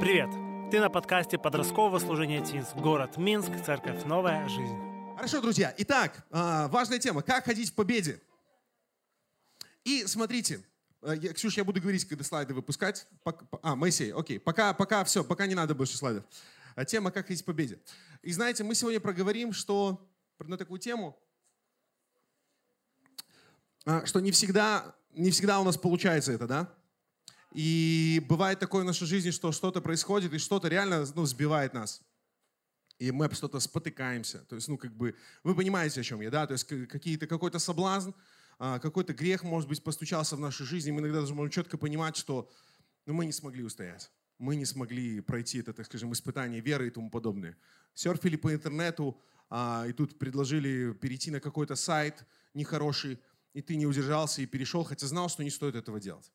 Привет! Ты на подкасте подросткового служения ТИНС. Город Минск, церковь «Новая жизнь». Хорошо, друзья. Итак, а, важная тема. Как ходить в победе? И смотрите, э, я, Ксюша, я буду говорить, когда слайды выпускать. А, Моисей, окей. Пока, пока все, пока не надо больше слайдов. А тема «Как ходить в победе». И знаете, мы сегодня проговорим, что на такую тему, а, что не всегда, не всегда у нас получается это, да? И бывает такое в нашей жизни, что что-то происходит, и что-то реально ну, сбивает нас. И мы что-то спотыкаемся. То есть, ну, как бы, вы понимаете, о чем я, да? То есть, какие-то, какой-то соблазн, а, какой-то грех, может быть, постучался в нашей жизни. Мы иногда даже можем четко понимать, что ну, мы не смогли устоять. Мы не смогли пройти это, так скажем, испытание веры и тому подобное. Серфили по интернету, а, и тут предложили перейти на какой-то сайт нехороший, и ты не удержался и перешел, хотя знал, что не стоит этого делать.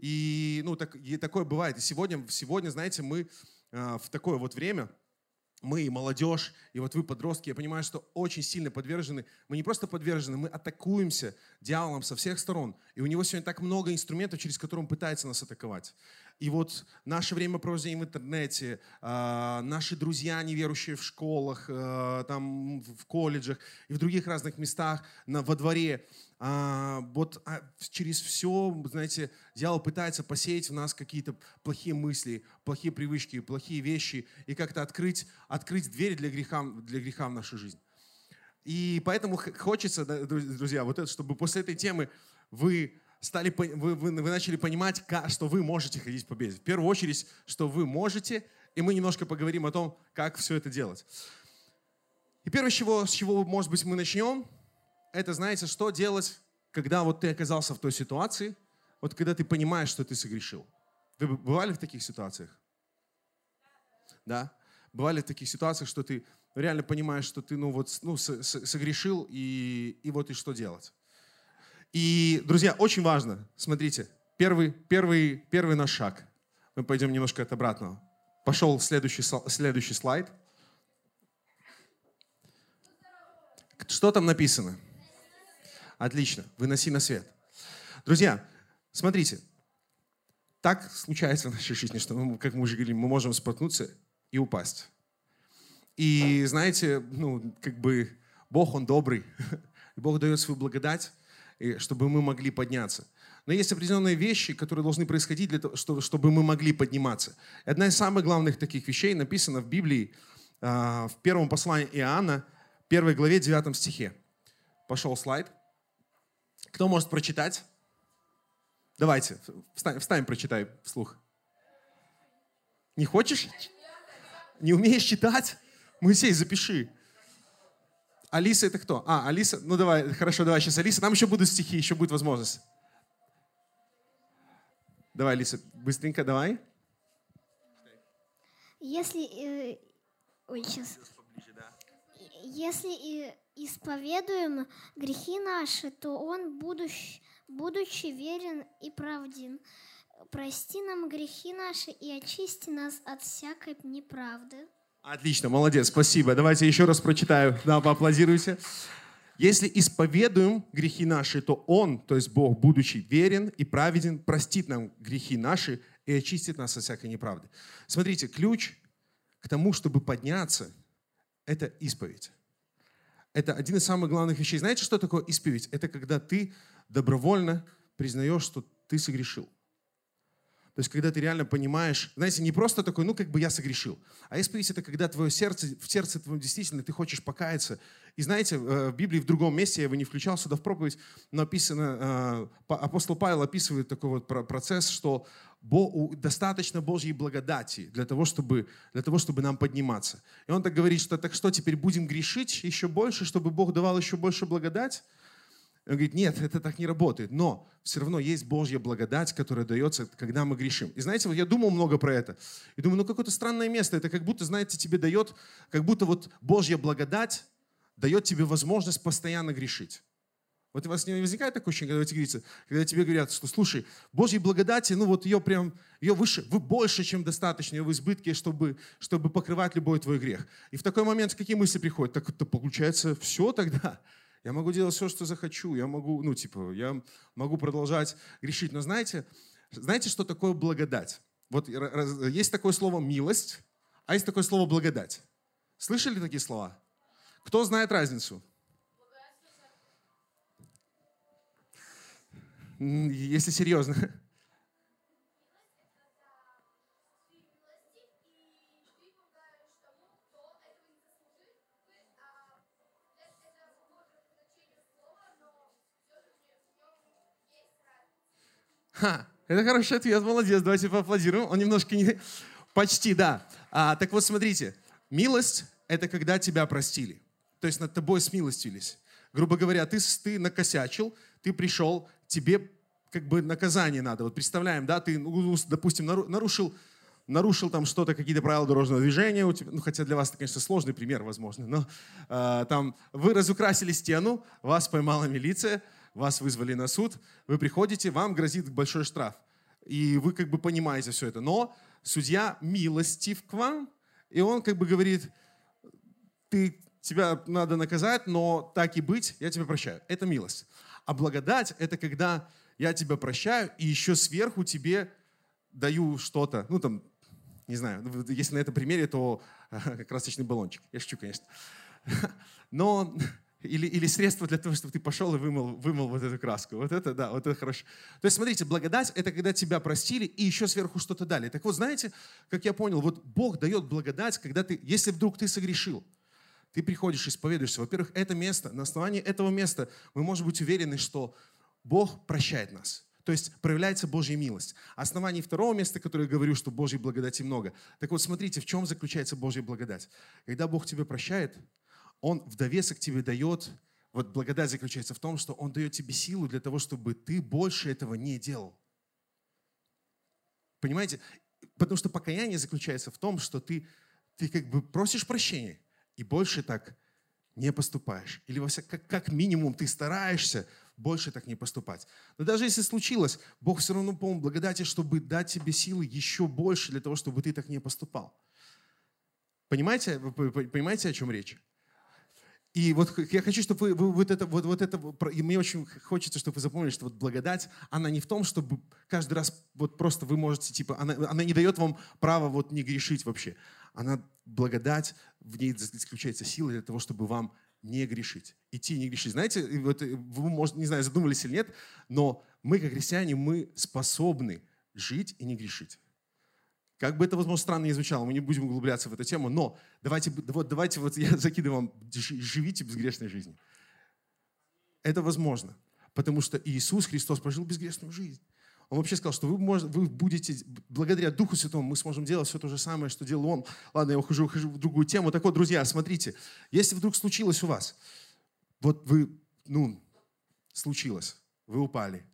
И, ну, так, и такое бывает. И сегодня, сегодня знаете, мы э, в такое вот время, мы молодежь, и вот вы, подростки, я понимаю, что очень сильно подвержены, мы не просто подвержены, мы атакуемся дьяволом со всех сторон. И у него сегодня так много инструментов, через которые он пытается нас атаковать. И вот наше время провождения в интернете, э, наши друзья, неверующие в школах, э, там, в колледжах и в других разных местах, на, во дворе, а, вот а, через все, знаете, дьявол пытается посеять в нас какие-то плохие мысли, плохие привычки, плохие вещи и как-то открыть, открыть дверь для греха, для греха в нашу жизнь. И поэтому хочется, друзья, вот это, чтобы после этой темы вы стали, вы, вы, вы начали понимать, что вы можете ходить в победе. В первую очередь, что вы можете, и мы немножко поговорим о том, как все это делать. И первое, с чего, с чего может быть, мы начнем – это, знаете, что делать, когда вот ты оказался в той ситуации, вот когда ты понимаешь, что ты согрешил. Вы бывали в таких ситуациях? Да? Бывали в таких ситуациях, что ты реально понимаешь, что ты ну, вот, ну, согрешил, и, и вот и что делать. И, друзья, очень важно, смотрите, первый, первый, первый наш шаг. Мы пойдем немножко от обратного. Пошел следующий, следующий слайд. Что там написано? Отлично, выноси на свет. Друзья, смотрите, так случается в нашей жизни, что, мы, как мы уже говорили, мы можем споткнуться и упасть. И знаете, ну, как бы Бог, Он добрый. Бог дает свою благодать, чтобы мы могли подняться. Но есть определенные вещи, которые должны происходить для того, чтобы мы могли подниматься. Одна из самых главных таких вещей написана в Библии, а, в первом послании Иоанна, первой главе, 9 стихе. Пошел слайд. Кто может прочитать? Давайте, встань, встань, прочитай вслух. Не хочешь? Не умеешь читать? Моисей, запиши. Алиса это кто? А, Алиса, ну давай, хорошо, давай сейчас Алиса. Там еще будут стихи, еще будет возможность. Давай, Алиса, быстренько давай. Если... Э, ой, сейчас. Если э, исповедуем грехи наши, то Он, будучи, будучи верен и правден, прости нам грехи наши и очисти нас от всякой неправды. Отлично, молодец, спасибо. Давайте еще раз прочитаю. Да, поаплодируйте. Если исповедуем грехи наши, то Он, то есть Бог, будучи верен и праведен, простит нам грехи наши и очистит нас от всякой неправды. Смотрите, ключ к тому, чтобы подняться, это исповедь это один из самых главных вещей. Знаете, что такое исповедь? Это когда ты добровольно признаешь, что ты согрешил. То есть, когда ты реально понимаешь, знаете, не просто такой, ну, как бы я согрешил, а исповедь — это когда твое сердце, в сердце твоем действительно ты хочешь покаяться. И знаете, э, в Библии в другом месте, я его не включал сюда в проповедь, но описано, э, апостол Павел описывает такой вот процесс, что достаточно Божьей благодати для того, чтобы, для того, чтобы нам подниматься. И он так говорит, что так что, теперь будем грешить еще больше, чтобы Бог давал еще больше благодать? Он говорит, нет, это так не работает. Но все равно есть Божья благодать, которая дается, когда мы грешим. И знаете, вот я думал много про это. И думаю, ну какое-то странное место. Это как будто, знаете, тебе дает, как будто вот Божья благодать дает тебе возможность постоянно грешить. Вот у вас не возникает такое ощущение, когда вы говорите, когда тебе говорят, что, слушай, Божьей благодати, ну вот ее прям, ее выше, вы больше, чем достаточно, ее в избытке, чтобы, чтобы покрывать любой твой грех. И в такой момент какие мысли приходят? Так это получается все тогда. Я могу делать все, что захочу, я могу, ну типа, я могу продолжать грешить. Но знаете, знаете, что такое благодать? Вот есть такое слово «милость», а есть такое слово «благодать». Слышали такие слова? Кто знает разницу? Если серьезно. Ха, это хороший ответ, молодец, давайте поаплодируем. Он немножко не... Почти, да. А, так вот, смотрите, милость — это когда тебя простили. То есть над тобой смилостились. Грубо говоря, ты, ты накосячил, ты пришел, тебе как бы наказание надо. Вот представляем, да, ты, ну, допустим, нарушил, нарушил там что-то, какие-то правила дорожного движения, у тебя, ну, хотя для вас это, конечно, сложный пример, возможно, но э, там вы разукрасили стену, вас поймала милиция, вас вызвали на суд, вы приходите, вам грозит большой штраф. И вы как бы понимаете все это. Но судья милостив к вам, и он как бы говорит, ты, тебя надо наказать, но так и быть, я тебя прощаю. Это милость. А благодать — это когда я тебя прощаю, и еще сверху тебе даю что-то, ну там, не знаю, если на этом примере, то красочный баллончик. Я шучу, конечно. Но или, или средство для того, чтобы ты пошел и вымыл, вымыл вот эту краску. Вот это, да, вот это хорошо. То есть, смотрите, благодать — это когда тебя простили и еще сверху что-то дали. Так вот, знаете, как я понял, вот Бог дает благодать, когда ты, если вдруг ты согрешил, ты приходишь, исповедуешься. Во-первых, это место, на основании этого места мы можем быть уверены, что Бог прощает нас. То есть проявляется Божья милость. Основание второго места, которое я говорю, что Божьей благодати много. Так вот, смотрите, в чем заключается Божья благодать. Когда Бог тебя прощает, он в довесок тебе дает, вот благодать заключается в том, что Он дает тебе силу для того, чтобы ты больше этого не делал. Понимаете? Потому что покаяние заключается в том, что ты, ты как бы просишь прощения и больше так не поступаешь. Или как, как минимум ты стараешься больше так не поступать. Но даже если случилось, Бог все равно полон благодати, чтобы дать тебе силы еще больше для того, чтобы ты так не поступал. Понимаете, понимаете, о чем речь? И вот я хочу, чтобы вы, вы вот это, вот, вот это, и мне очень хочется, чтобы вы запомнили, что вот благодать, она не в том, чтобы каждый раз вот просто вы можете, типа, она, она не дает вам права вот не грешить вообще. Она, благодать, в ней заключается сила для того, чтобы вам не грешить. Идти не грешить. Знаете, вот вы, может, не знаю, задумались или нет, но мы, как христиане, мы способны жить и не грешить. Как бы это, возможно, странно не звучало, мы не будем углубляться в эту тему, но давайте, вот, давайте вот я закидываю вам, живите безгрешной жизнью. Это возможно, потому что Иисус Христос прожил безгрешную жизнь. Он вообще сказал, что вы, может, вы будете, благодаря Духу Святому, мы сможем делать все то же самое, что делал Он. Ладно, я ухожу, ухожу в другую тему. Так вот, друзья, смотрите, если вдруг случилось у вас, вот вы, ну, случилось, вы упали,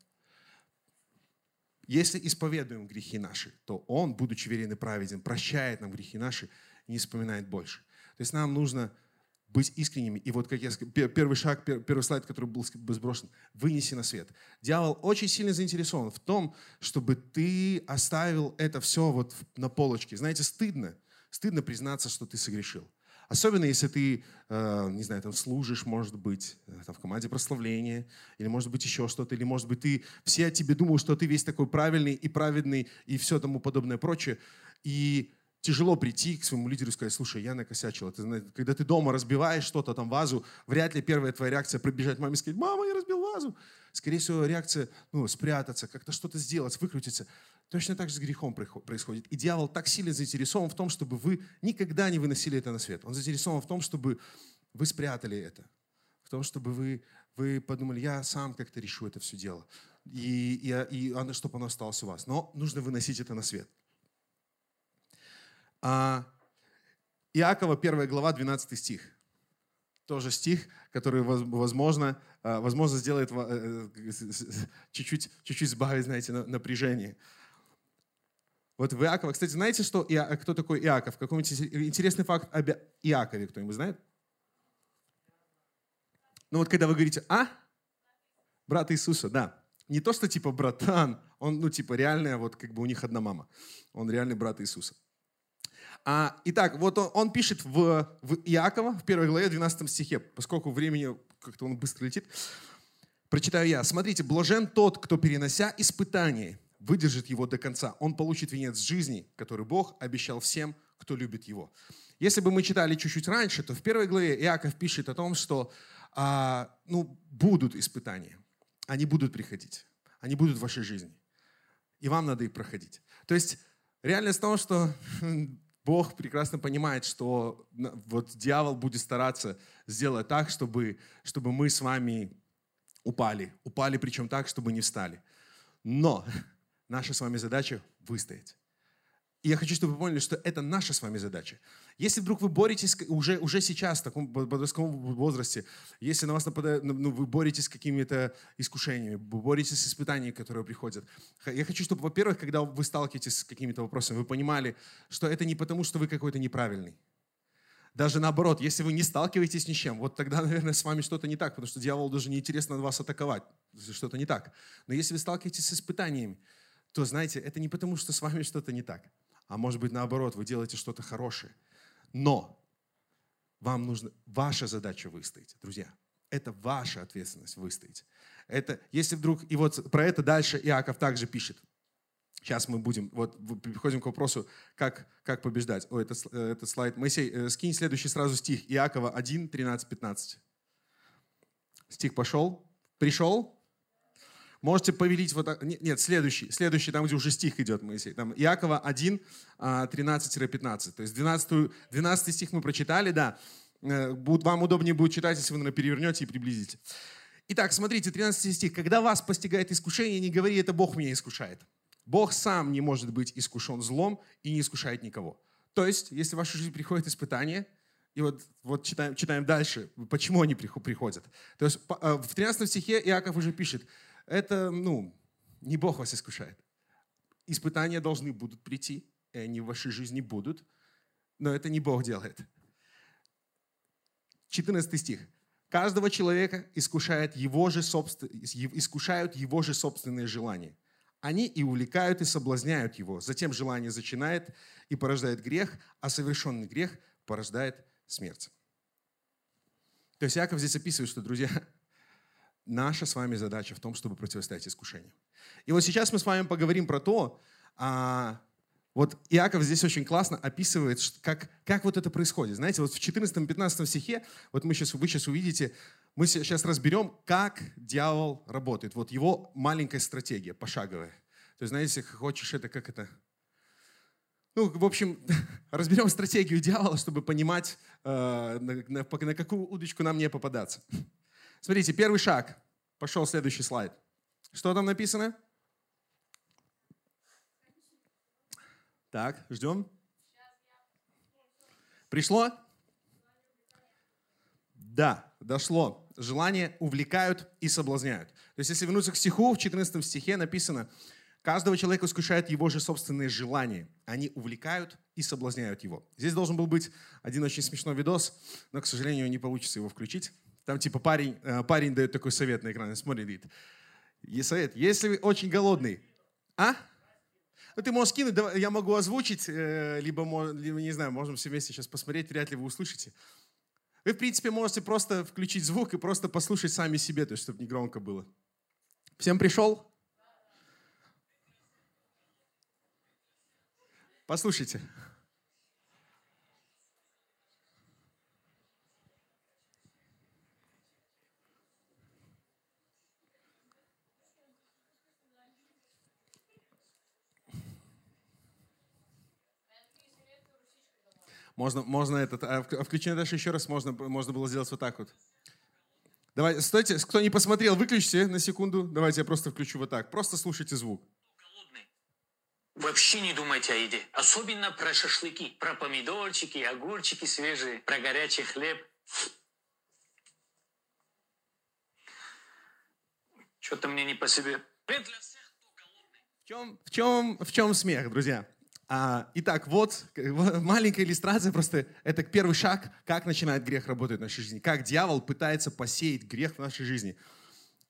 если исповедуем грехи наши, то Он, будучи верен и праведен, прощает нам грехи наши и не вспоминает больше. То есть нам нужно быть искренними. И вот как я первый шаг, первый слайд, который был сброшен, вынеси на свет. Дьявол очень сильно заинтересован в том, чтобы ты оставил это все вот на полочке. Знаете, стыдно. Стыдно признаться, что ты согрешил. Особенно если ты, э, не знаю, там служишь, может быть, э, там, в команде прославления, или может быть еще что-то, или может быть ты, все о тебе думают, что ты весь такой правильный и праведный, и все тому подобное прочее. И тяжело прийти к своему лидеру и сказать, слушай, я накосячил. Ты, когда ты дома разбиваешь что-то, там, вазу, вряд ли первая твоя реакция пробежать маме и сказать, мама, я разбил вазу. Скорее всего, реакция, ну, спрятаться, как-то что-то сделать, выкрутиться. Точно так же с грехом происходит. И дьявол так сильно заинтересован в том, чтобы вы никогда не выносили это на свет. Он заинтересован в том, чтобы вы спрятали это. В том, чтобы вы, вы подумали, я сам как-то решу это все дело. И, и, и чтобы оно осталось у вас. Но нужно выносить это на свет. А, Иакова, 1 глава, 12 стих. Тоже стих, который, возможно, а, возможно сделает э, чуть-чуть, чуть-чуть сбавить, знаете, напряжение. Вот в Иакова, кстати, знаете, что, кто такой Иаков? Какой-нибудь интересный факт об Иакове кто-нибудь знает? Ну вот когда вы говорите «а», брат Иисуса, да. Не то, что типа братан, он, ну типа реальная, вот как бы у них одна мама. Он реальный брат Иисуса. А, итак, вот он, он пишет в, в Иакова, в первой главе, 12 стихе, поскольку времени как-то он быстро летит. Прочитаю я. «Смотрите, блажен тот, кто, перенося испытание, выдержит его до конца, он получит венец жизни, который Бог обещал всем, кто любит его. Если бы мы читали чуть-чуть раньше, то в первой главе Иаков пишет о том, что а, ну, будут испытания, они будут приходить, они будут в вашей жизни, и вам надо их проходить. То есть реальность в том, что Бог прекрасно понимает, что вот дьявол будет стараться сделать так, чтобы, чтобы мы с вами упали. Упали причем так, чтобы не встали. Но наша с вами задача выстоять. И я хочу, чтобы вы поняли, что это наша с вами задача. Если вдруг вы боретесь уже, уже сейчас, в таком подростковом возрасте, если на вас нападают, ну, вы боретесь с какими-то искушениями, вы боретесь с испытаниями, которые приходят, я хочу, чтобы, во-первых, когда вы сталкиваетесь с какими-то вопросами, вы понимали, что это не потому, что вы какой-то неправильный. Даже наоборот, если вы не сталкиваетесь ни с чем, вот тогда, наверное, с вами что-то не так, потому что дьяволу даже не интересно вас атаковать, что-то не так. Но если вы сталкиваетесь с испытаниями, то, знаете, это не потому, что с вами что-то не так а может быть наоборот, вы делаете что-то хорошее. Но вам нужно, ваша задача выстоять, друзья. Это ваша ответственность выстоять. Это, если вдруг, и вот про это дальше Иаков также пишет. Сейчас мы будем, вот переходим к вопросу, как, как побеждать. О, это, э, это слайд. Моисей, э, скинь следующий сразу стих. Иакова 1, 13, 15. Стих пошел. Пришел? Можете повелить вот так. Нет, следующий. Следующий, там, где уже стих идет, Моисей. Там Иакова 1, 13-15. А, То есть 12, 12 стих мы прочитали, да. Э, вам удобнее будет читать, если вы, наверное, перевернете и приблизите. Итак, смотрите, 13 стих. «Когда вас постигает искушение, не говори, это Бог меня искушает. Бог сам не может быть искушен злом и не искушает никого». То есть, если в вашу жизнь приходит испытание, и вот, вот читаем, читаем дальше, почему они приходят. То есть э, в 13 стихе Иаков уже пишет, это, ну, не Бог вас искушает. Испытания должны будут прийти, и они в вашей жизни будут, но это не Бог делает. 14 стих. Каждого человека искушает его же собствен... искушают его же собственные желания. Они и увлекают, и соблазняют его. Затем желание зачинает и порождает грех, а совершенный грех порождает смерть. То есть Яков здесь описывает, что, друзья, наша с вами задача в том, чтобы противостоять искушению. И вот сейчас мы с вами поговорим про то, а, вот Иаков здесь очень классно описывает, как, как вот это происходит. Знаете, вот в 14-15 стихе, вот мы сейчас, вы сейчас увидите, мы сейчас разберем, как дьявол работает. Вот его маленькая стратегия, пошаговая. То есть, знаете, если хочешь это, как это... Ну, в общем, разберем стратегию дьявола, чтобы понимать, э, на, на, на какую удочку нам не попадаться. Смотрите, первый шаг. Пошел следующий слайд. Что там написано? Так, ждем. Пришло? Да, дошло. Желания увлекают и соблазняют. То есть, если вернуться к стиху, в 14 стихе написано, каждого человека искушают его же собственные желания. Они увлекают и соблазняют его. Здесь должен был быть один очень смешной видос, но, к сожалению, не получится его включить. Там типа парень, э, парень дает такой совет на экране, смотрит, говорит, и совет, если вы очень голодный, а? Ну, ты можешь скинуть, я могу озвучить, э, либо, либо, не знаю, можем все вместе сейчас посмотреть, вряд ли вы услышите. Вы, в принципе, можете просто включить звук и просто послушать сами себе, то есть, чтобы не громко было. Всем пришел? Послушайте. Можно, можно этот, а, а включение дальше еще раз можно, можно было сделать вот так вот. Давай, стойте, кто не посмотрел, выключите на секунду. Давайте я просто включу вот так. Просто слушайте звук. Вообще не думайте о еде. Особенно про шашлыки, про помидорчики, огурчики свежие, про горячий хлеб. Что-то мне не по себе. В чем, в чем, в чем смех, друзья? А, итак, вот маленькая иллюстрация, просто это первый шаг, как начинает грех работать в нашей жизни, как дьявол пытается посеять грех в нашей жизни.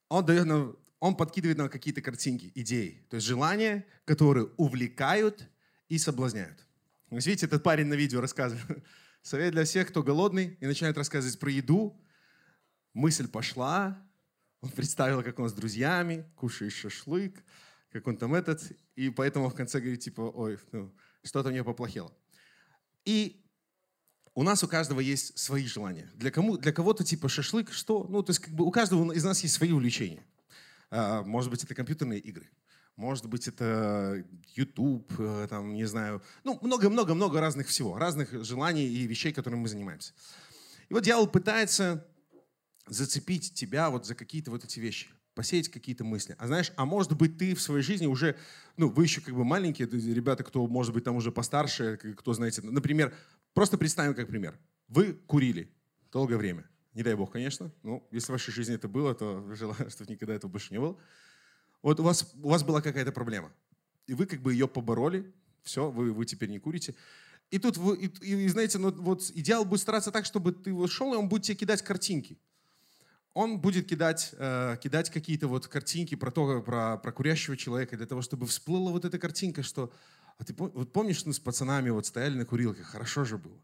Он, дает нам, он подкидывает нам какие-то картинки, идеи, то есть желания, которые увлекают и соблазняют. Видите, этот парень на видео рассказывает. Совет для всех, кто голодный, и начинает рассказывать про еду. Мысль пошла, он представил, как он с друзьями кушает шашлык, как он там этот, и поэтому в конце говорит, типа, ой, ну, что-то мне поплохело. И у нас у каждого есть свои желания. Для, кому, для кого-то типа шашлык, что? Ну, то есть как бы у каждого из нас есть свои увлечения. А, может быть, это компьютерные игры. Может быть, это YouTube, э, там, не знаю. Ну, много-много-много разных всего, разных желаний и вещей, которыми мы занимаемся. И вот дьявол пытается зацепить тебя вот за какие-то вот эти вещи, посеять какие-то мысли. А знаешь, а может быть ты в своей жизни уже, ну, вы еще как бы маленькие, ребята, кто, может быть, там уже постарше, кто, знаете, например, просто представим как пример. Вы курили долгое время. Не дай бог, конечно. Ну, если в вашей жизни это было, то желаю, чтобы никогда этого больше не было. Вот у вас, у вас была какая-то проблема. И вы как бы ее побороли. Все, вы, вы теперь не курите. И тут вы, и, и, знаете, ну, вот идеал будет стараться так, чтобы ты вот шел, и он будет тебе кидать картинки он будет кидать, э, кидать какие-то вот картинки про то, про, про курящего человека, для того, чтобы всплыла вот эта картинка, что а ты вот помнишь, мы с пацанами вот стояли на курилке, хорошо же было.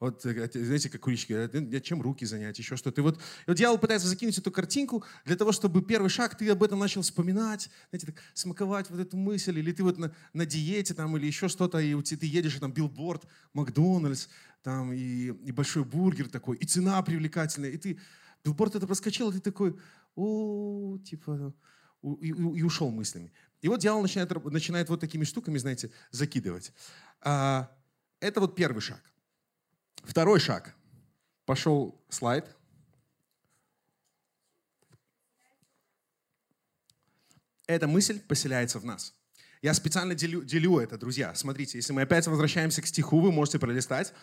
Вот, э, знаете, как курильщики говорят, чем руки занять, еще что-то. И вот, и вот дьявол пытается закинуть эту картинку для того, чтобы первый шаг ты об этом начал вспоминать, знаете, так смаковать вот эту мысль, или ты вот на, на диете там, или еще что-то, и тебя, ты едешь, и там билборд, Макдональдс, там, и, и большой бургер такой, и цена привлекательная, и ты Билборд это проскочил, и ты такой, о, типа, и, и, и ушел мыслями. И вот дьявол начинает, начинает вот такими штуками, знаете, закидывать. А, это вот первый шаг. Второй шаг. Пошел слайд. Эта мысль поселяется в нас. Я специально делю, делю это, друзья. Смотрите, если мы опять возвращаемся к стиху, вы можете пролистать.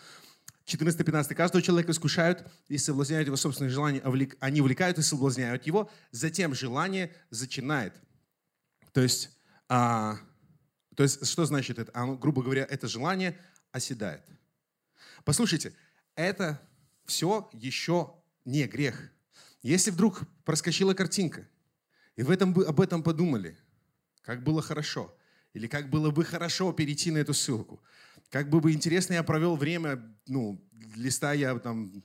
14-15. Каждого человека искушают и соблазняют его собственные желания, они увлекают и соблазняют его, затем желание зачинает. То есть, а, то есть что значит это? Оно, грубо говоря, это желание оседает. Послушайте, это все еще не грех. Если вдруг проскочила картинка, и в этом, об этом подумали, как было хорошо, или как было бы хорошо перейти на эту ссылку, как бы бы интересно я провел время, ну, листая там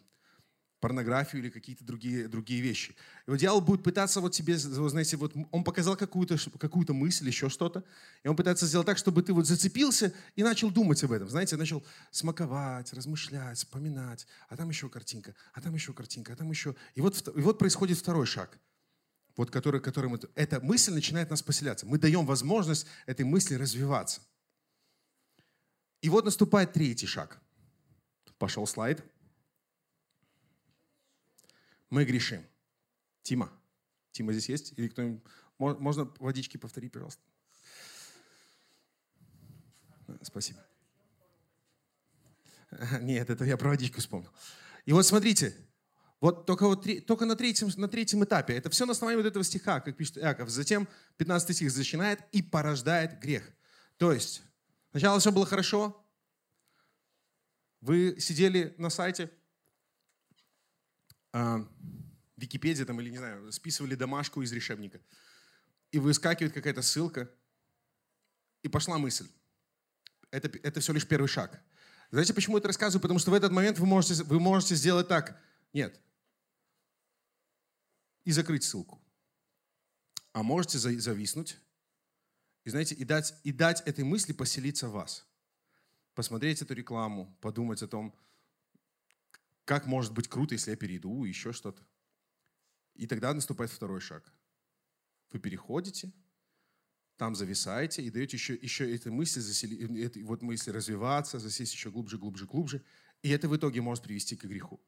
порнографию или какие-то другие, другие вещи. И вот дьявол будет пытаться вот тебе, знаете, вот он показал какую-то какую мысль, еще что-то, и он пытается сделать так, чтобы ты вот зацепился и начал думать об этом. Знаете, начал смаковать, размышлять, вспоминать, а там еще картинка, а там еще картинка, а там еще... И вот, и вот происходит второй шаг, вот который, которым это, эта мысль начинает нас поселяться. Мы даем возможность этой мысли развиваться. И вот наступает третий шаг. Пошел слайд. Мы грешим. Тима. Тима здесь есть? Или кто-нибудь? Можно водички повторить, пожалуйста? Спасибо. Нет, это я про водичку вспомнил. И вот смотрите, вот только, вот, только на, третьем, на третьем этапе, это все на основании вот этого стиха, как пишет Иаков. Затем 15 стих начинает и порождает грех. То есть Сначала все было хорошо. Вы сидели на сайте э, Википедия там, или, не знаю, списывали домашку из решебника. И выскакивает какая-то ссылка. И пошла мысль. Это, это все лишь первый шаг. Знаете, почему я это рассказываю? Потому что в этот момент вы можете, вы можете сделать так. Нет. И закрыть ссылку. А можете зависнуть и, знаете, и дать, и дать этой мысли поселиться в вас. Посмотреть эту рекламу, подумать о том, как может быть круто, если я перейду, еще что-то. И тогда наступает второй шаг. Вы переходите, там зависаете и даете еще, еще этой мысли, засели, этой вот мысли развиваться, засесть еще глубже, глубже, глубже. И это в итоге может привести к греху.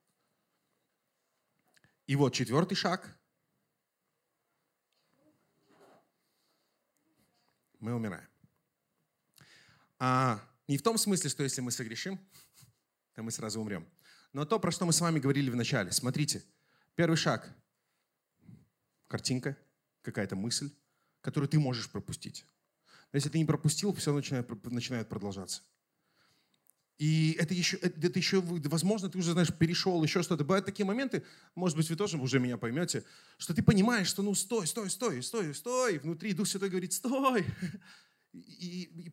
И вот четвертый шаг мы умираем. А, не в том смысле, что если мы согрешим, то мы сразу умрем. Но то, про что мы с вами говорили в начале. Смотрите, первый шаг. Картинка, какая-то мысль, которую ты можешь пропустить. Но если ты не пропустил, все начинает, начинает продолжаться. И это еще, это еще, возможно, ты уже, знаешь, перешел, еще что-то. Бывают такие моменты, может быть, вы тоже уже меня поймете, что ты понимаешь, что ну стой, стой, стой, стой, стой. Внутри Дух Святой говорит, стой. И, и,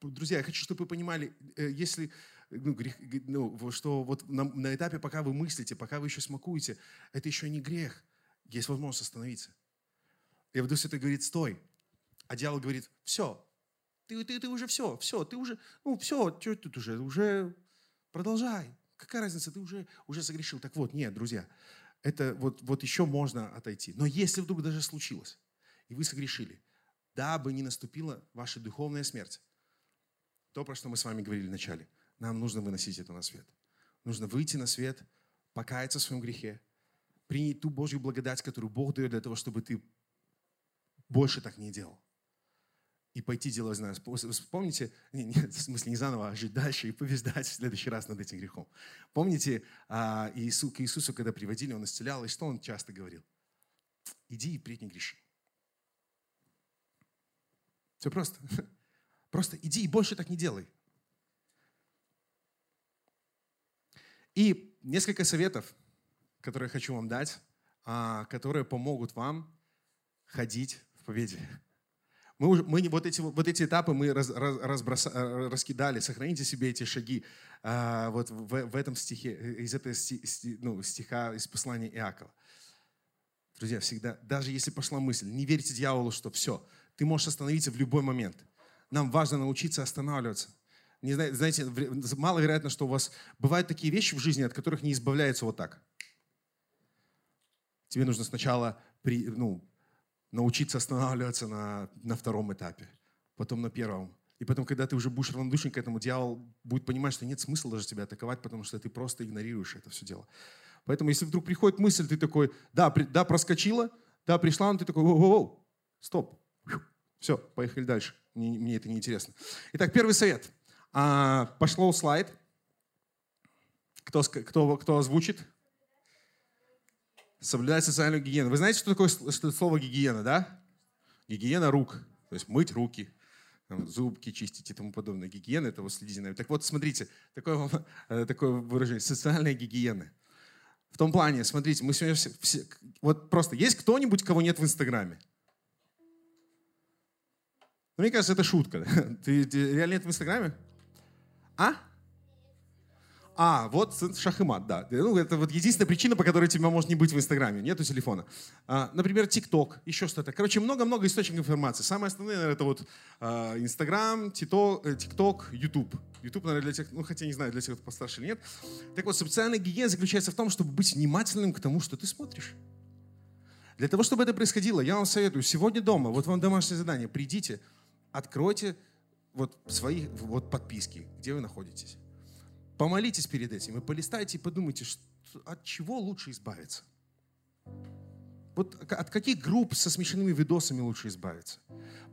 друзья, я хочу, чтобы вы понимали, э, если, ну, грех, ну, что вот на, на этапе, пока вы мыслите, пока вы еще смакуете, это еще не грех. Есть возможность остановиться. И Дух Святой говорит, стой. А дьявол говорит, все, ты, ты, ты уже все, все, ты уже, ну все, что тут уже, уже продолжай. Какая разница, ты уже, уже согрешил. Так вот, нет, друзья, это вот, вот еще можно отойти. Но если вдруг даже случилось, и вы согрешили, дабы не наступила ваша духовная смерть, то, про что мы с вами говорили в начале, нам нужно выносить это на свет. Нужно выйти на свет, покаяться в своем грехе, принять ту Божью благодать, которую Бог дает для того, чтобы ты больше так не делал. И пойти делать знаю. Вспомните, не, не, в смысле не заново, а жить дальше и побеждать в следующий раз над этим грехом. Помните, а, Иисус, к Иисусу, когда приводили, Он исцелял, и что Он часто говорил? Иди и впредь не греши. Все просто. Просто иди и больше так не делай. И несколько советов, которые я хочу вам дать, а, которые помогут вам ходить в победе. Мы, уже, мы вот, эти, вот эти этапы мы раз, раз, разброса, раскидали. Сохраните себе эти шаги а, вот в, в этом стихе, из этого сти, ну, стиха из послания Иакова. Друзья, всегда, даже если пошла мысль, не верьте дьяволу, что все, ты можешь остановиться в любой момент. Нам важно научиться останавливаться. Не, знаете, маловероятно, что у вас бывают такие вещи в жизни, от которых не избавляются вот так. Тебе нужно сначала при, ну, научиться останавливаться на, на втором этапе, потом на первом. И потом, когда ты уже будешь равнодушен к этому, дьявол будет понимать, что нет смысла даже тебя атаковать, потому что ты просто игнорируешь это все дело. Поэтому, если вдруг приходит мысль, ты такой, да, при, да, проскочила, да, пришла, но ты такой, воу-воу, стоп, все, поехали дальше. Мне, мне это не интересно. Итак, первый совет. А, пошло слайд. Кто, кто, кто озвучит? Соблюдать социальную гигиену. Вы знаете, что такое слово гигиена, да? Гигиена рук. То есть мыть руки, зубки чистить и тому подобное. Гигиена – это вот следите за Так вот, смотрите, такое, э, такое выражение – социальная гигиена. В том плане, смотрите, мы сегодня все, все вот просто, есть кто-нибудь, кого нет в Инстаграме? Ну, мне кажется, это шутка. Ты, ты реально нет в Инстаграме? А? А, вот шах и мат, да. Ну, это вот единственная причина, по которой тебя может не быть в Инстаграме. Нету телефона. А, например, ТикТок, еще что-то. Короче, много-много источников информации. Самое основное, наверное, это вот а, Инстаграм, э, ТикТок, Ютуб. Ютуб, наверное, для тех, ну, хотя не знаю, для тех, кто постарше или нет. Так вот, социальная гигиена заключается в том, чтобы быть внимательным к тому, что ты смотришь. Для того, чтобы это происходило, я вам советую, сегодня дома, вот вам домашнее задание, придите, откройте вот свои вот подписки, где вы находитесь. Помолитесь перед этим и полистайте и подумайте, что, от чего лучше избавиться. Вот от каких групп со смешанными видосами лучше избавиться?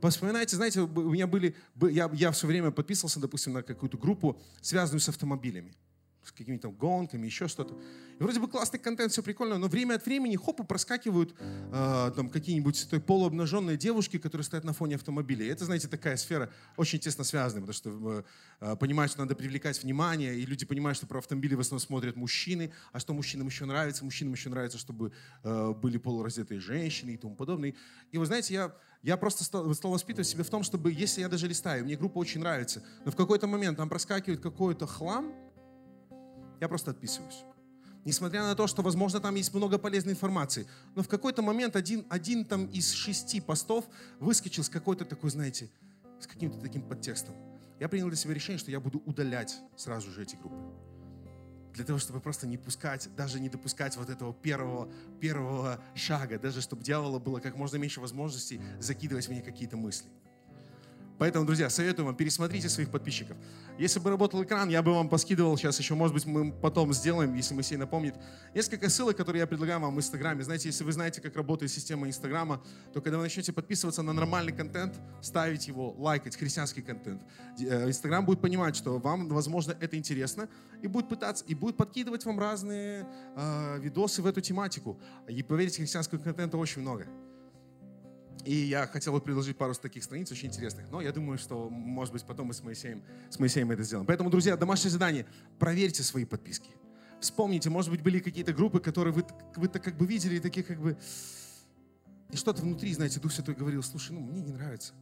Вспоминайте, знаете, у меня были, я, я все время подписывался, допустим, на какую-то группу, связанную с автомобилями с какими-то гонками, еще что-то. И вроде бы классный контент, все прикольно, но время от времени, хоп, и проскакивают э, там какие-нибудь полуобнаженные девушки, которые стоят на фоне автомобиля. И это, знаете, такая сфера очень тесно связанная, потому что э, понимают, что надо привлекать внимание, и люди понимают, что про автомобили в основном смотрят мужчины, а что мужчинам еще нравится? Мужчинам еще нравится, чтобы э, были полураздетые женщины и тому подобное. И вы знаете, я, я просто стал, стал воспитывать себя в том, чтобы, если я даже листаю, мне группа очень нравится, но в какой-то момент там проскакивает какой-то хлам, я просто отписываюсь. Несмотря на то, что, возможно, там есть много полезной информации. Но в какой-то момент один, один там из шести постов выскочил с какой-то такой, знаете, с каким-то таким подтекстом. Я принял для себя решение, что я буду удалять сразу же эти группы. Для того, чтобы просто не пускать, даже не допускать вот этого первого, первого шага, даже чтобы дьявола было как можно меньше возможностей закидывать мне какие-то мысли. Поэтому, друзья, советую вам, пересмотрите своих подписчиков. Если бы работал экран, я бы вам поскидывал сейчас еще, может быть, мы потом сделаем, если Моисей напомнит, несколько ссылок, которые я предлагаю вам в Инстаграме. Знаете, если вы знаете, как работает система Инстаграма, то когда вы начнете подписываться на нормальный контент, ставить его, лайкать, христианский контент, э, Инстаграм будет понимать, что вам, возможно, это интересно, и будет пытаться, и будет подкидывать вам разные э, видосы в эту тематику. И поверьте, христианского контента очень много. И я хотел бы предложить пару таких страниц очень интересных. Но я думаю, что, может быть, потом мы с Моисеем, с Моисеем это сделаем. Поэтому, друзья, домашнее задание. Проверьте свои подписки. Вспомните, может быть, были какие-то группы, которые вы, вы так как бы видели, и такие как бы... И что-то внутри, знаете, Дух Святой говорил, слушай, ну, мне не нравится.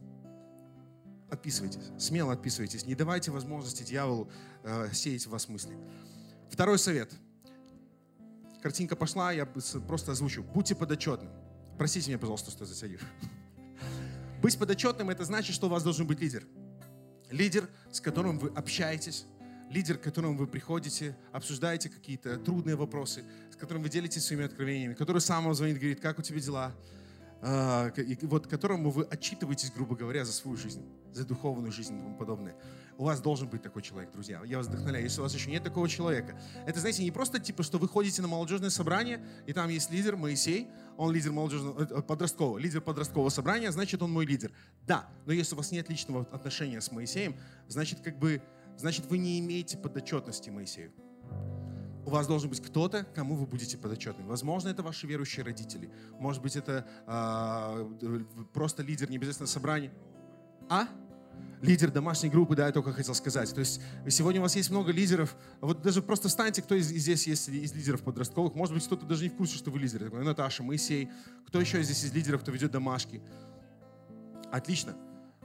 Отписывайтесь, смело отписывайтесь. Не давайте возможности дьяволу э, сеять в вас мысли. Второй совет. Картинка пошла, я просто озвучу. Будьте подотчетным. Простите меня, пожалуйста, что я затягиваю. Быть подотчетным – это значит, что у вас должен быть лидер. Лидер, с которым вы общаетесь, лидер, к которому вы приходите, обсуждаете какие-то трудные вопросы, с которым вы делитесь своими откровениями, который сам вам звонит, говорит, как у тебя дела, а, и вот которому вы отчитываетесь, грубо говоря, за свою жизнь, за духовную жизнь и тому подобное. У вас должен быть такой человек, друзья. Я вас вдохновляю. Если у вас еще нет такого человека, это, знаете, не просто типа, что вы ходите на молодежное собрание, и там есть лидер Моисей, он лидер молодежного, э, подросткового, лидер подросткового собрания, значит, он мой лидер. Да, но если у вас нет личного отношения с Моисеем, значит, как бы, значит, вы не имеете подотчетности Моисею у вас должен быть кто-то, кому вы будете подотчетны. Возможно, это ваши верующие родители. Может быть, это э, просто лидер, не обязательно собрания. А? Лидер домашней группы, да, я только хотел сказать. То есть сегодня у вас есть много лидеров. Вот даже просто встаньте, кто из, здесь есть из лидеров подростковых. Может быть, кто-то даже не в курсе, что вы лидер. Наташа, Моисей. Кто еще здесь из лидеров, кто ведет домашки? Отлично.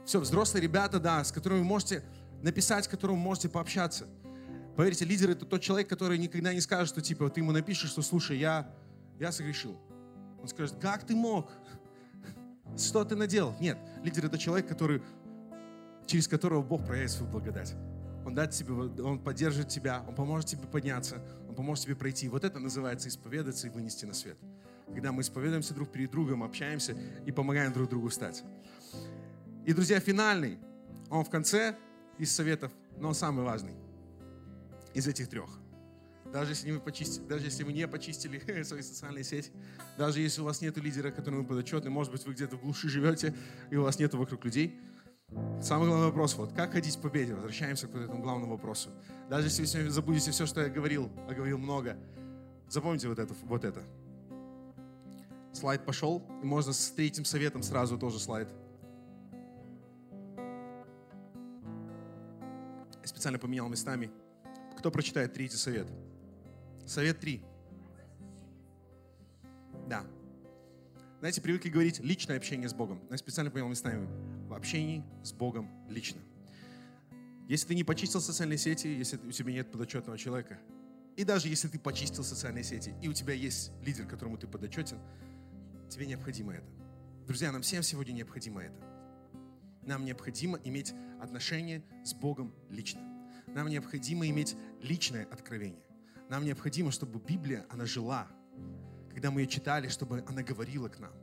Все, взрослые ребята, да, с которыми вы можете написать, с которыми вы можете пообщаться. Поверьте, лидер это тот человек, который никогда не скажет, что типа ты ему напишешь, что слушай, я, я согрешил. Он скажет, как ты мог? Что ты наделал? Нет, лидер это человек, который, через которого Бог проявит свою благодать. Он даст тебе, он поддержит тебя, он поможет тебе подняться, он поможет тебе пройти. Вот это называется исповедаться и вынести на свет. Когда мы исповедуемся друг перед другом, общаемся и помогаем друг другу встать. И, друзья, финальный, он в конце из советов, но он самый важный из этих трех. Даже если, вы почистили, даже если вы не почистили свои социальные сети, даже если у вас нет лидера, которому вы подотчетны, может быть, вы где-то в глуши живете, и у вас нет вокруг людей, Самый главный вопрос, вот, как ходить к победе? Возвращаемся к этому главному вопросу. Даже если вы сегодня забудете все, что я говорил, а говорил много, запомните вот это. Вот это. Слайд пошел, и можно с третьим советом сразу тоже слайд. Я специально поменял местами. Кто прочитает третий совет? Совет три. Да. Знаете, привыкли говорить личное общение с Богом. Я специально понял местами. В общении с Богом лично. Если ты не почистил социальные сети, если у тебя нет подотчетного человека, и даже если ты почистил социальные сети, и у тебя есть лидер, которому ты подотчетен, тебе необходимо это. Друзья, нам всем сегодня необходимо это. Нам необходимо иметь отношение с Богом лично. Нам необходимо иметь личное откровение. Нам необходимо, чтобы Библия, она жила. Когда мы ее читали, чтобы она говорила к нам.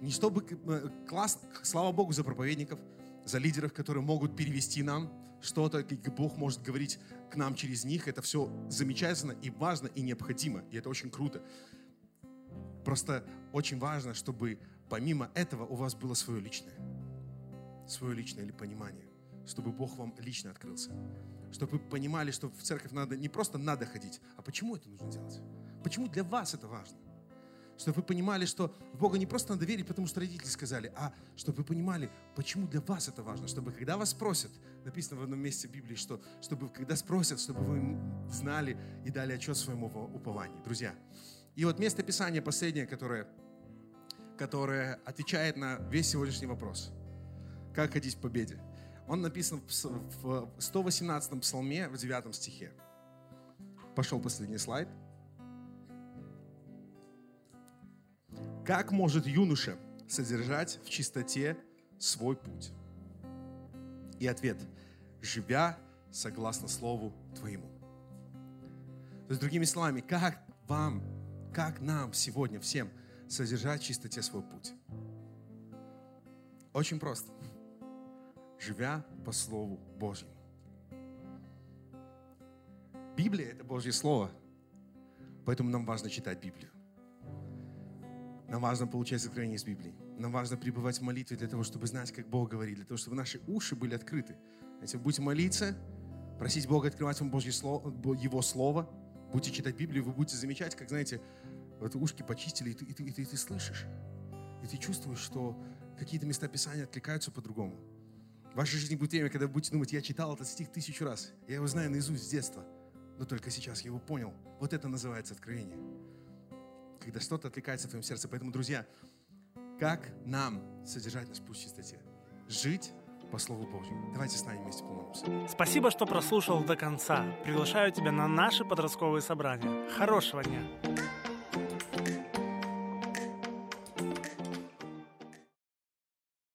Не чтобы... Э, класс, слава Богу за проповедников, за лидеров, которые могут перевести нам что-то, и Бог может говорить к нам через них. Это все замечательно и важно, и необходимо. И это очень круто. Просто очень важно, чтобы помимо этого у вас было свое личное. Свое личное или понимание чтобы Бог вам лично открылся. Чтобы вы понимали, что в церковь надо не просто надо ходить, а почему это нужно делать? Почему для вас это важно? Чтобы вы понимали, что в Бога не просто надо верить, потому что родители сказали, а чтобы вы понимали, почему для вас это важно. Чтобы когда вас спросят, написано в одном месте в Библии, что чтобы когда спросят, чтобы вы знали и дали отчет своему упованию. Друзья, и вот место Писания последнее, которое, которое отвечает на весь сегодняшний вопрос. Как ходить в победе? Он написан в 118 псалме, в 9 стихе. Пошел последний слайд. Как может юноша содержать в чистоте свой путь? И ответ, живя согласно Слову Твоему. То есть, другими словами, как вам, как нам сегодня всем содержать в чистоте свой путь? Очень просто живя по Слову Божьему. Библия – это Божье Слово, поэтому нам важно читать Библию. Нам важно получать откровение из Библии. Нам важно пребывать в молитве для того, чтобы знать, как Бог говорит, для того, чтобы наши уши были открыты. Если вы будете молиться, просить Бога открывать вам Божье Слово, Его Слово, будете читать Библию, вы будете замечать, как, знаете, вот ушки почистили, и ты, и ты, и ты, и ты слышишь. И ты чувствуешь, что какие-то места Писания откликаются по-другому. В вашей жизни будет время, когда вы будете думать, я читал этот стих тысячу раз. Я его знаю наизусть с детства. Но только сейчас я его понял. Вот это называется откровение. Когда что-то отвлекается в твоем сердце. Поэтому, друзья, как нам содержать наш в чистоте? Жить по Слову Божьему. Давайте с нами вместе помолимся. Спасибо, что прослушал до конца. Приглашаю тебя на наши подростковые собрания. Хорошего дня!